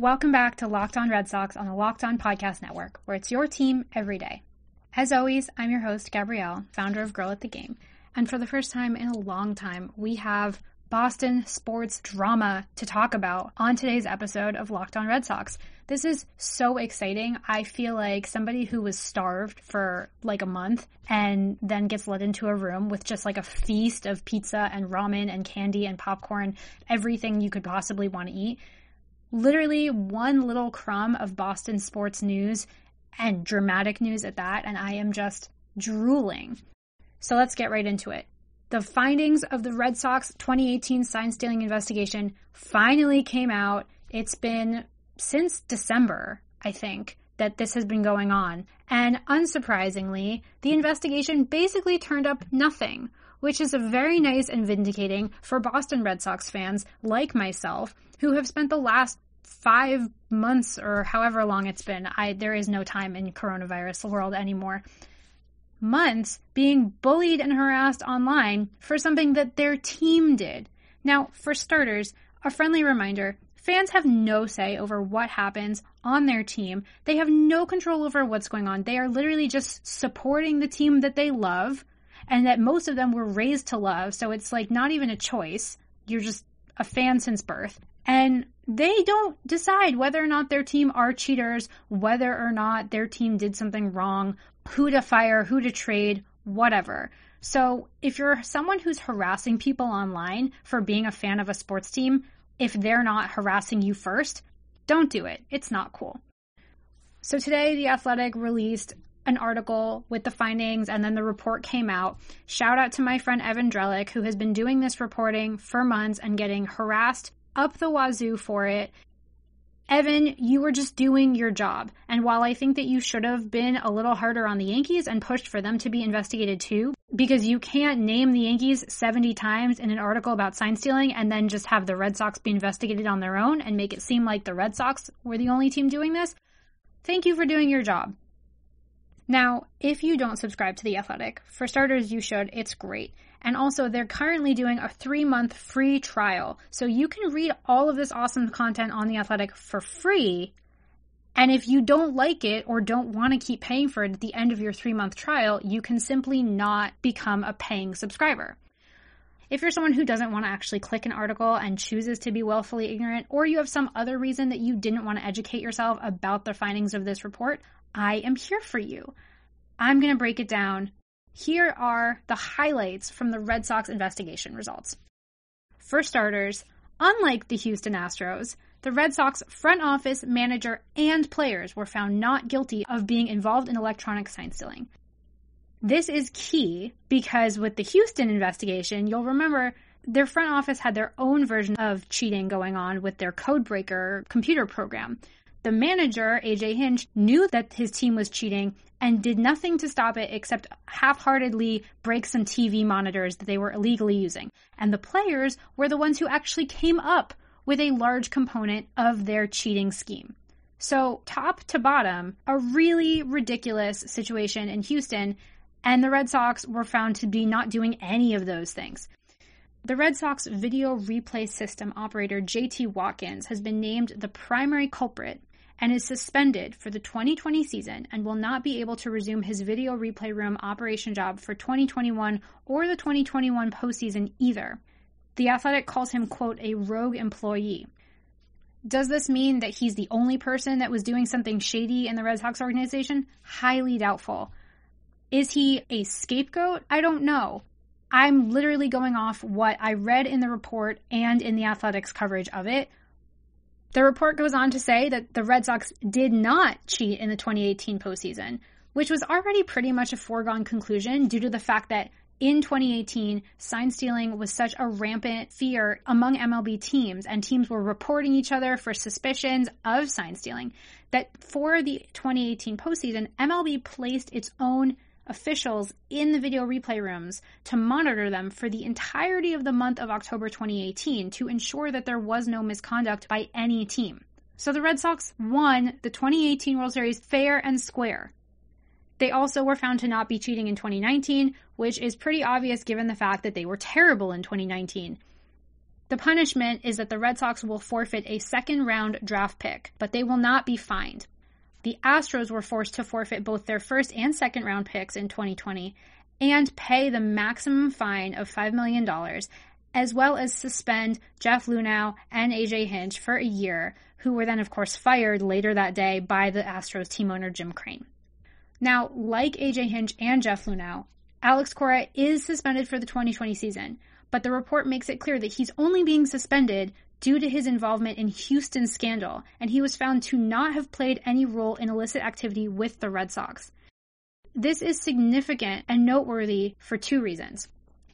Welcome back to Locked On Red Sox on the Locked On Podcast Network, where it's your team every day. As always, I'm your host, Gabrielle, founder of Girl at the Game. And for the first time in a long time, we have Boston sports drama to talk about on today's episode of Locked On Red Sox. This is so exciting. I feel like somebody who was starved for like a month and then gets let into a room with just like a feast of pizza and ramen and candy and popcorn, everything you could possibly want to eat. Literally one little crumb of Boston sports news and dramatic news at that, and I am just drooling. So let's get right into it. The findings of the Red Sox 2018 sign stealing investigation finally came out. It's been since December, I think, that this has been going on. And unsurprisingly, the investigation basically turned up nothing, which is a very nice and vindicating for Boston Red Sox fans like myself who have spent the last five months or however long it's been. I, there is no time in coronavirus world anymore months being bullied and harassed online for something that their team did. Now, for starters, a friendly reminder fans have no say over what happens on their team. They have no control over what's going on. They are literally just supporting the team that they love and that most of them were raised to love. So it's like not even a choice. You're just a fan since birth. And they don't decide whether or not their team are cheaters, whether or not their team did something wrong, who to fire, who to trade, whatever. So if you're someone who's harassing people online for being a fan of a sports team, if they're not harassing you first, don't do it. It's not cool. So today, The Athletic released an article with the findings and then the report came out. Shout out to my friend Evan Drellich, who has been doing this reporting for months and getting harassed up the wazoo for it. Evan, you were just doing your job. And while I think that you should have been a little harder on the Yankees and pushed for them to be investigated too, because you can't name the Yankees 70 times in an article about sign stealing and then just have the Red Sox be investigated on their own and make it seem like the Red Sox were the only team doing this. Thank you for doing your job. Now, if you don't subscribe to The Athletic, for starters, you should. It's great. And also, they're currently doing a three month free trial. So you can read all of this awesome content on The Athletic for free. And if you don't like it or don't want to keep paying for it at the end of your three month trial, you can simply not become a paying subscriber. If you're someone who doesn't want to actually click an article and chooses to be willfully ignorant, or you have some other reason that you didn't want to educate yourself about the findings of this report, I am here for you. I'm going to break it down here are the highlights from the Red Sox investigation results. For starters, unlike the Houston Astros, the Red Sox front office, manager, and players were found not guilty of being involved in electronic sign stealing. This is key because with the Houston investigation, you'll remember their front office had their own version of cheating going on with their codebreaker computer program. The manager, AJ Hinch, knew that his team was cheating and did nothing to stop it except half heartedly break some TV monitors that they were illegally using. And the players were the ones who actually came up with a large component of their cheating scheme. So, top to bottom, a really ridiculous situation in Houston, and the Red Sox were found to be not doing any of those things. The Red Sox video replay system operator JT Watkins has been named the primary culprit and is suspended for the 2020 season and will not be able to resume his video replay room operation job for 2021 or the 2021 postseason either. The Athletic calls him, quote, a rogue employee. Does this mean that he's the only person that was doing something shady in the Red Sox organization? Highly doubtful. Is he a scapegoat? I don't know. I'm literally going off what I read in the report and in the Athletics coverage of it. The report goes on to say that the Red Sox did not cheat in the 2018 postseason, which was already pretty much a foregone conclusion due to the fact that in 2018, sign stealing was such a rampant fear among MLB teams, and teams were reporting each other for suspicions of sign stealing. That for the 2018 postseason, MLB placed its own officials in the video replay rooms to monitor them for the entirety of the month of October 2018 to ensure that there was no misconduct by any team. So the Red Sox won the 2018 World Series fair and square. They also were found to not be cheating in 2019, which is pretty obvious given the fact that they were terrible in 2019. The punishment is that the Red Sox will forfeit a second round draft pick, but they will not be fined. The Astros were forced to forfeit both their first and second round picks in 2020 and pay the maximum fine of $5 million, as well as suspend Jeff Luhnow and AJ Hinch for a year, who were then, of course, fired later that day by the Astros team owner Jim Crane. Now, like AJ Hinch and Jeff Luhnow, Alex Cora is suspended for the 2020 season, but the report makes it clear that he's only being suspended due to his involvement in Houston's scandal, and he was found to not have played any role in illicit activity with the Red Sox. This is significant and noteworthy for two reasons.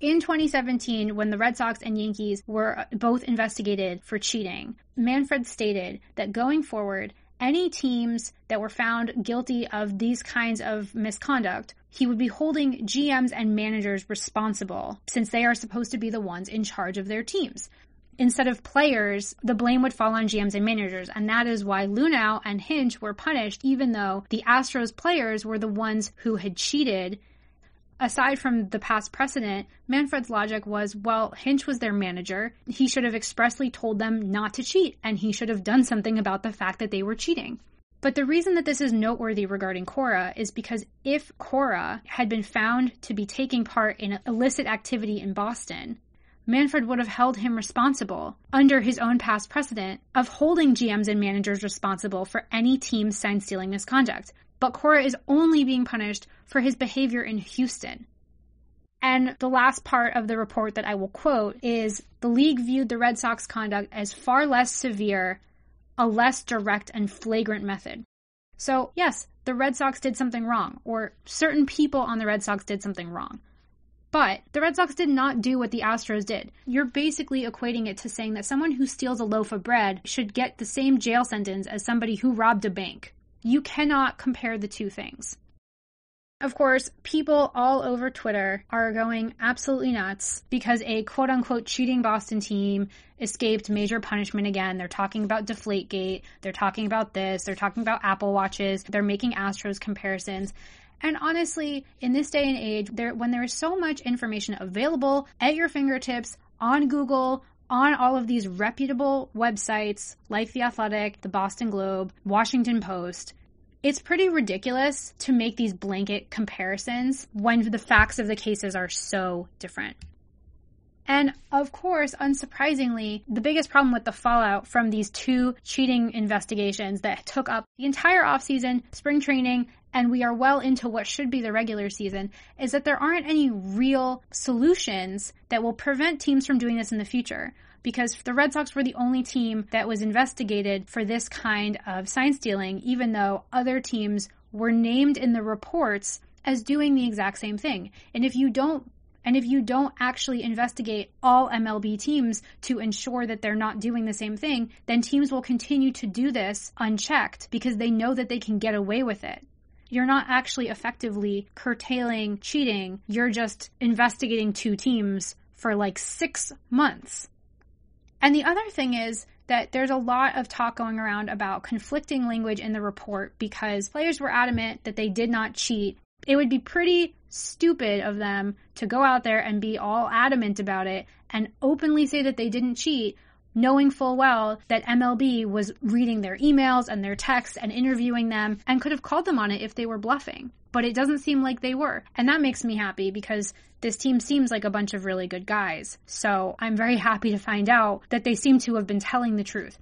In 2017, when the Red Sox and Yankees were both investigated for cheating, Manfred stated that going forward, any teams that were found guilty of these kinds of misconduct, he would be holding GMs and managers responsible since they are supposed to be the ones in charge of their teams. Instead of players, the blame would fall on GMs and managers, and that is why Luhnow and Hinch were punished, even though the Astros players were the ones who had cheated aside from the past precedent, Manfred's logic was, well, Hinch was their manager. He should have expressly told them not to cheat, and he should have done something about the fact that they were cheating. But the reason that this is noteworthy regarding Cora is because if Cora had been found to be taking part in illicit activity in Boston, Manfred would have held him responsible under his own past precedent of holding GMs and managers responsible for any team sign stealing misconduct, but Cora is only being punished for his behavior in Houston. And the last part of the report that I will quote is the league viewed the Red Sox conduct as far less severe, a less direct and flagrant method. So, yes, the Red Sox did something wrong, or certain people on the Red Sox did something wrong. But the Red Sox did not do what the Astros did. You're basically equating it to saying that someone who steals a loaf of bread should get the same jail sentence as somebody who robbed a bank. You cannot compare the two things. Of course, people all over Twitter are going absolutely nuts because a quote unquote cheating Boston team escaped major punishment again. They're talking about Deflategate. They're talking about this. They're talking about Apple Watches. They're making Astros comparisons. And honestly, in this day and age, there, when there is so much information available at your fingertips on Google, on all of these reputable websites like The Athletic, The Boston Globe, Washington Post, it's pretty ridiculous to make these blanket comparisons when the facts of the cases are so different. And of course, unsurprisingly, the biggest problem with the fallout from these two cheating investigations that took up the entire offseason, spring training, and we are well into what should be the regular season is that there aren't any real solutions that will prevent teams from doing this in the future. Because the Red Sox were the only team that was investigated for this kind of sign stealing, even though other teams were named in the reports as doing the exact same thing. And if you don't and if you don't actually investigate all MLB teams to ensure that they're not doing the same thing, then teams will continue to do this unchecked because they know that they can get away with it you're not actually effectively curtailing cheating. You're just investigating two teams for like six months. And the other thing is that there's a lot of talk going around about conflicting language in the report because players were adamant that they did not cheat. It would be pretty stupid of them to go out there and be all adamant about it and openly say that they didn't cheat knowing full well that MLB was reading their emails and their texts and interviewing them and could have called them on it if they were bluffing. But it doesn't seem like they were. And that makes me happy because this team seems like a bunch of really good guys. So I'm very happy to find out that they seem to have been telling the truth.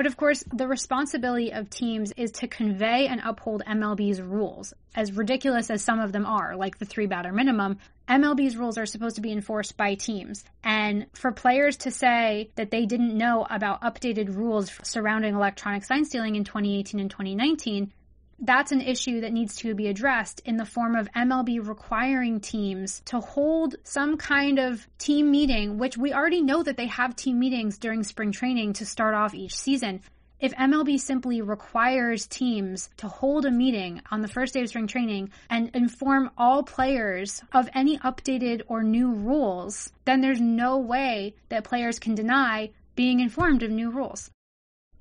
But of course, the responsibility of teams is to convey and uphold MLB's rules. As ridiculous as some of them are, like the three batter minimum, MLB's rules are supposed to be enforced by teams. And for players to say that they didn't know about updated rules surrounding electronic sign stealing in 2018 and 2019 that's an issue that needs to be addressed in the form of MLB requiring teams to hold some kind of team meeting, which we already know that they have team meetings during spring training to start off each season. If MLB simply requires teams to hold a meeting on the first day of spring training and inform all players of any updated or new rules, then there's no way that players can deny being informed of new rules.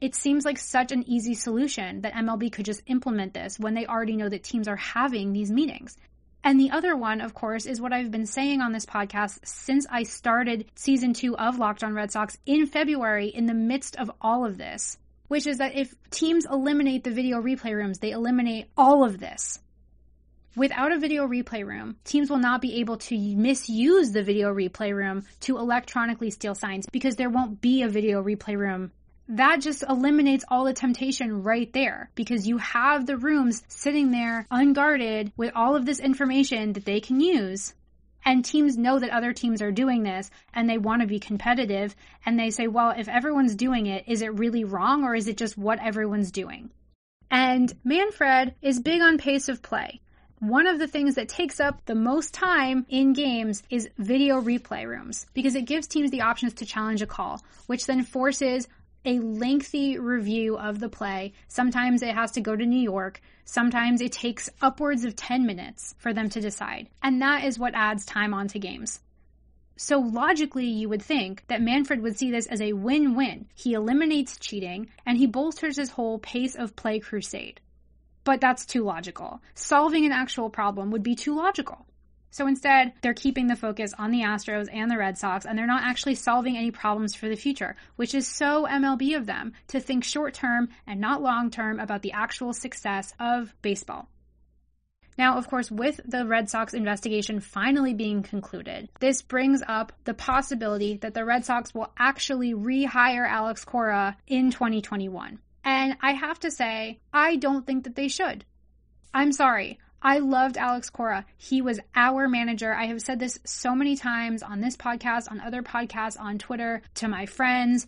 It seems like such an easy solution that MLB could just implement this when they already know that teams are having these meetings. And the other one, of course, is what I've been saying on this podcast since I started season two of Locked on Red Sox in February in the midst of all of this, which is that if teams eliminate the video replay rooms, they eliminate all of this. Without a video replay room, teams will not be able to misuse the video replay room to electronically steal signs because there won't be a video replay room that just eliminates all the temptation right there because you have the rooms sitting there unguarded with all of this information that they can use. And teams know that other teams are doing this and they want to be competitive. And they say, well, if everyone's doing it, is it really wrong or is it just what everyone's doing? And Manfred is big on pace of play. One of the things that takes up the most time in games is video replay rooms because it gives teams the options to challenge a call, which then forces a lengthy review of the play. Sometimes it has to go to New York. Sometimes it takes upwards of 10 minutes for them to decide. And that is what adds time onto games. So logically, you would think that Manfred would see this as a win-win. He eliminates cheating and he bolsters his whole pace of play crusade. But that's too logical. Solving an actual problem would be too logical. So instead, they're keeping the focus on the Astros and the Red Sox, and they're not actually solving any problems for the future, which is so MLB of them to think short term and not long term about the actual success of baseball. Now, of course, with the Red Sox investigation finally being concluded, this brings up the possibility that the Red Sox will actually rehire Alex Cora in 2021. And I have to say, I don't think that they should. I'm sorry. I loved Alex Cora. He was our manager. I have said this so many times on this podcast, on other podcasts, on Twitter, to my friends.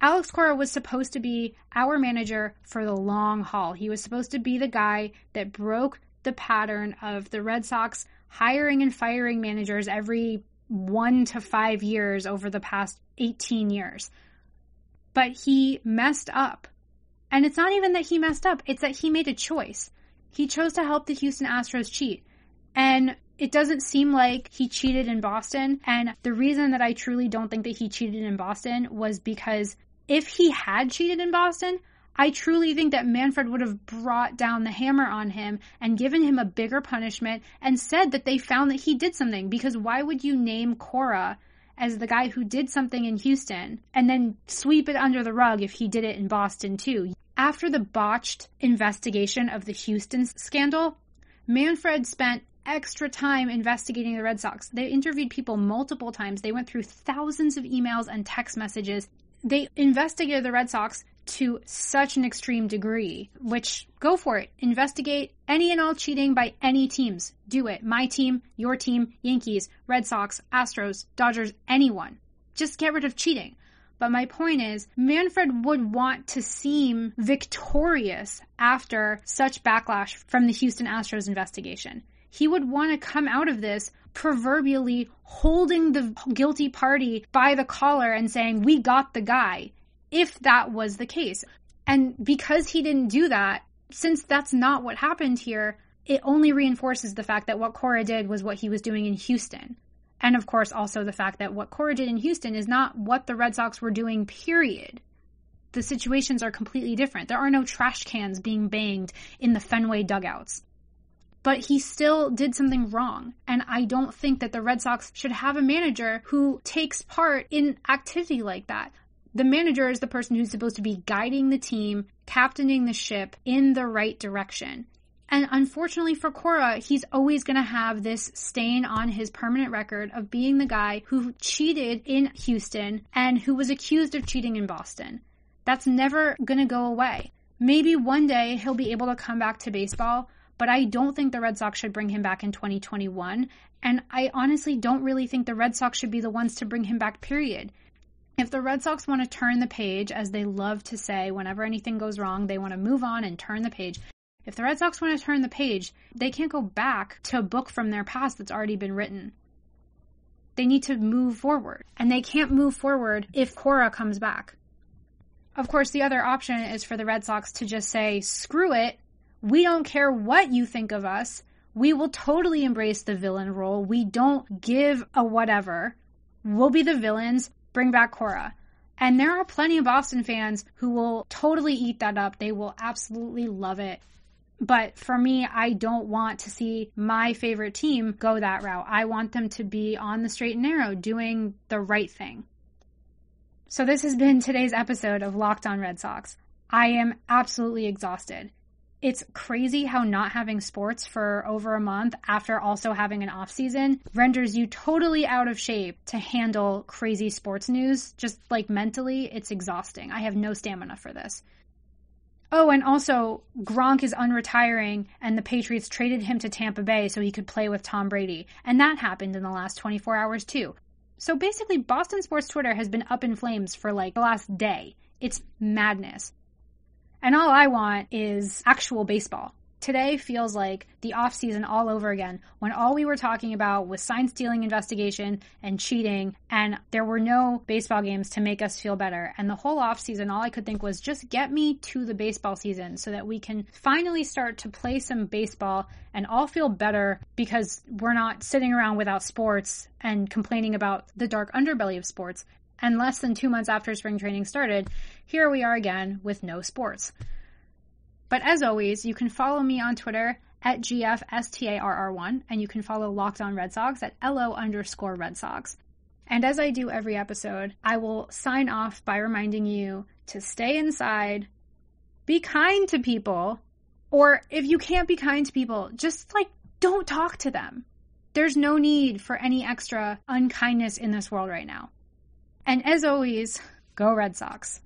Alex Cora was supposed to be our manager for the long haul. He was supposed to be the guy that broke the pattern of the Red Sox hiring and firing managers every one to five years over the past 18 years. But he messed up. And it's not even that he messed up, it's that he made a choice. He chose to help the Houston Astros cheat. And it doesn't seem like he cheated in Boston. And the reason that I truly don't think that he cheated in Boston was because if he had cheated in Boston, I truly think that Manfred would have brought down the hammer on him and given him a bigger punishment and said that they found that he did something. Because why would you name Cora as the guy who did something in Houston and then sweep it under the rug if he did it in Boston too? After the botched investigation of the Houston scandal, Manfred spent extra time investigating the Red Sox. They interviewed people multiple times. They went through thousands of emails and text messages. They investigated the Red Sox to such an extreme degree, which go for it. Investigate any and all cheating by any teams. Do it. My team, your team, Yankees, Red Sox, Astros, Dodgers, anyone. Just get rid of cheating. But my point is, Manfred would want to seem victorious after such backlash from the Houston Astros investigation. He would want to come out of this proverbially holding the guilty party by the collar and saying, we got the guy, if that was the case. And because he didn't do that, since that's not what happened here, it only reinforces the fact that what Cora did was what he was doing in Houston. And of course, also the fact that what Cora did in Houston is not what the Red Sox were doing, period. The situations are completely different. There are no trash cans being banged in the Fenway dugouts. But he still did something wrong. And I don't think that the Red Sox should have a manager who takes part in activity like that. The manager is the person who's supposed to be guiding the team, captaining the ship in the right direction. And unfortunately for Cora, he's always going to have this stain on his permanent record of being the guy who cheated in Houston and who was accused of cheating in Boston. That's never going to go away. Maybe one day he'll be able to come back to baseball, but I don't think the Red Sox should bring him back in 2021. And I honestly don't really think the Red Sox should be the ones to bring him back, period. If the Red Sox want to turn the page, as they love to say, whenever anything goes wrong, they want to move on and turn the page. If the Red Sox want to turn the page, they can't go back to a book from their past that's already been written. They need to move forward. And they can't move forward if Cora comes back. Of course, the other option is for the Red Sox to just say, screw it. We don't care what you think of us. We will totally embrace the villain role. We don't give a whatever. We'll be the villains. Bring back Cora. And there are plenty of Boston fans who will totally eat that up. They will absolutely love it. But for me, I don't want to see my favorite team go that route. I want them to be on the straight and narrow, doing the right thing. So, this has been today's episode of Locked On Red Sox. I am absolutely exhausted. It's crazy how not having sports for over a month after also having an off season renders you totally out of shape to handle crazy sports news. Just like mentally, it's exhausting. I have no stamina for this. Oh, and also Gronk is unretiring and the Patriots traded him to Tampa Bay so he could play with Tom Brady. And that happened in the last 24 hours too. So basically Boston sports Twitter has been up in flames for like the last day. It's madness. And all I want is actual baseball. Today feels like the off season all over again when all we were talking about was sign stealing investigation and cheating and there were no baseball games to make us feel better. And the whole off season, all I could think was just get me to the baseball season so that we can finally start to play some baseball and all feel better because we're not sitting around without sports and complaining about the dark underbelly of sports. And less than two months after spring training started, here we are again with no sports. But as always, you can follow me on Twitter at GFSTARR1, and you can follow Locked On Red Sox at LO underscore Red Sox. And as I do every episode, I will sign off by reminding you to stay inside, be kind to people, or if you can't be kind to people, just like don't talk to them. There's no need for any extra unkindness in this world right now. And as always, go Red Sox.